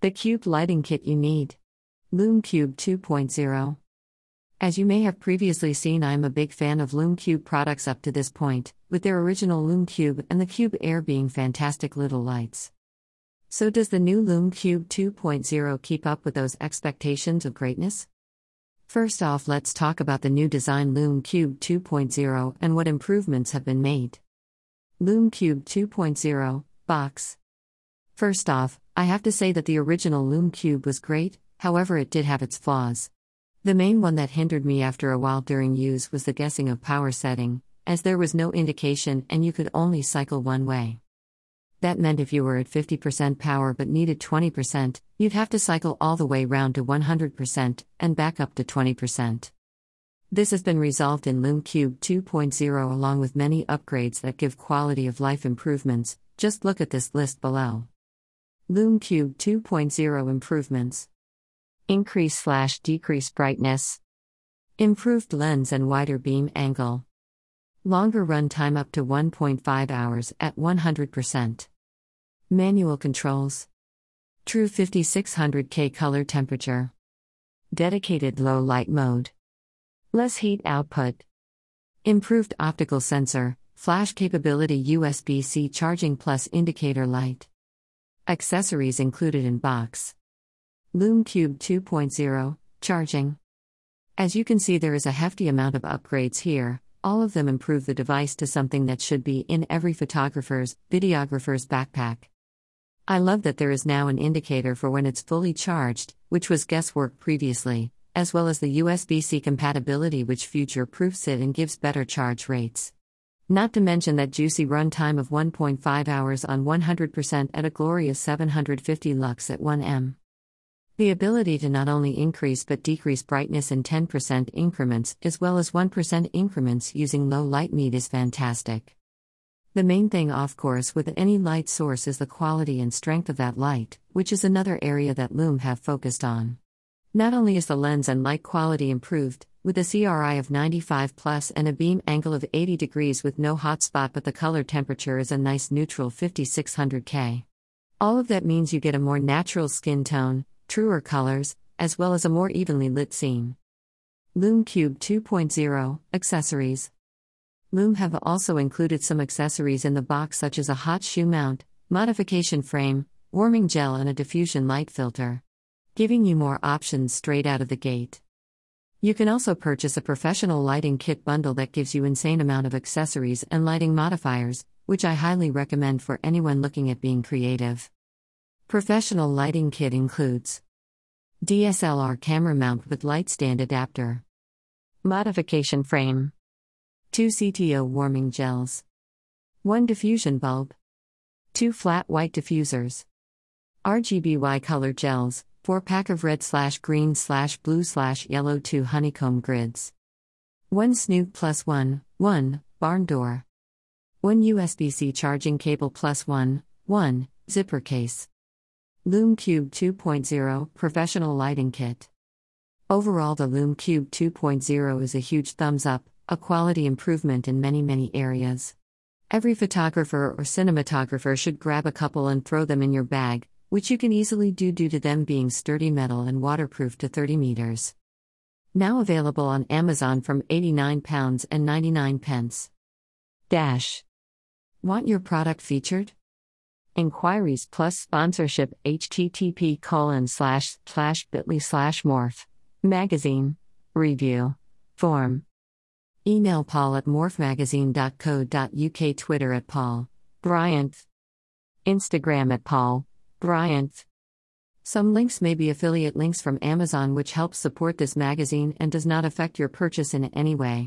The cube lighting kit you need. Lume Cube 2.0. As you may have previously seen, I'm a big fan of Lume Cube products up to this point, with their original Lume Cube and the Cube Air being fantastic little lights. So, does the new Lume Cube 2.0 keep up with those expectations of greatness? First off, let's talk about the new design Lume Cube 2.0 and what improvements have been made. Lume Cube 2.0 Box. First off, I have to say that the original Lume Cube was great, however, it did have its flaws. The main one that hindered me after a while during use was the guessing of power setting, as there was no indication and you could only cycle one way. That meant if you were at 50% power but needed 20%, you'd have to cycle all the way round to 100% and back up to 20%. This has been resolved in Lume Cube 2.0 along with many upgrades that give quality of life improvements. Just look at this list below. Lume Cube 2.0 improvements. Increase slash decrease brightness. Improved lens and wider beam angle. Longer run time up to 1.5 hours at 100%. Manual controls. True 5600K color temperature. Dedicated low light mode. Less heat output. Improved optical sensor, flash capability USB C charging plus indicator light. Accessories included in box. Lume Cube 2.0, charging. As you can see, there is a hefty amount of upgrades here, all of them improve the device to something that should be in every photographer's, videographer's backpack. I love that there is now an indicator for when it's fully charged, which was guesswork previously, as well as the USB C compatibility, which future proofs it and gives better charge rates. Not to mention that juicy runtime of 1.5 hours on 100% at a glorious 750 lux at 1M. The ability to not only increase but decrease brightness in 10% increments as well as 1% increments using low light meet is fantastic. The main thing, of course, with any light source is the quality and strength of that light, which is another area that Lume have focused on. Not only is the lens and light quality improved, with a CRI of 95 plus and a beam angle of 80 degrees with no hotspot, but the color temperature is a nice neutral 5600K. All of that means you get a more natural skin tone, truer colors, as well as a more evenly lit scene. Lume Cube 2.0 Accessories Lume have also included some accessories in the box, such as a hot shoe mount, modification frame, warming gel, and a diffusion light filter, giving you more options straight out of the gate. You can also purchase a professional lighting kit bundle that gives you insane amount of accessories and lighting modifiers, which I highly recommend for anyone looking at being creative. Professional lighting kit includes DSLR camera mount with light stand adapter, modification frame, 2 CTO warming gels, 1 diffusion bulb, 2 flat white diffusers, RGBY color gels, 4 pack of red slash green slash blue slash yellow 2 honeycomb grids, 1 snoot plus 1, 1 barn door, 1 USB C charging cable plus 1, 1 zipper case. Lume Cube 2.0 Professional Lighting Kit. Overall, the Lume Cube 2.0 is a huge thumbs up, a quality improvement in many, many areas. Every photographer or cinematographer should grab a couple and throw them in your bag, which you can easily do due to them being sturdy metal and waterproof to 30 meters. Now available on Amazon from £89 and 99 pence. Dash. Want your product featured? Inquiries plus sponsorship http colon slash slash bit.ly slash morph. Magazine. Review. Form. Email paul at morphmagazine.co.uk Twitter at Paul. Bryant. Instagram at Paul. Bryant. Some links may be affiliate links from Amazon which helps support this magazine and does not affect your purchase in any way.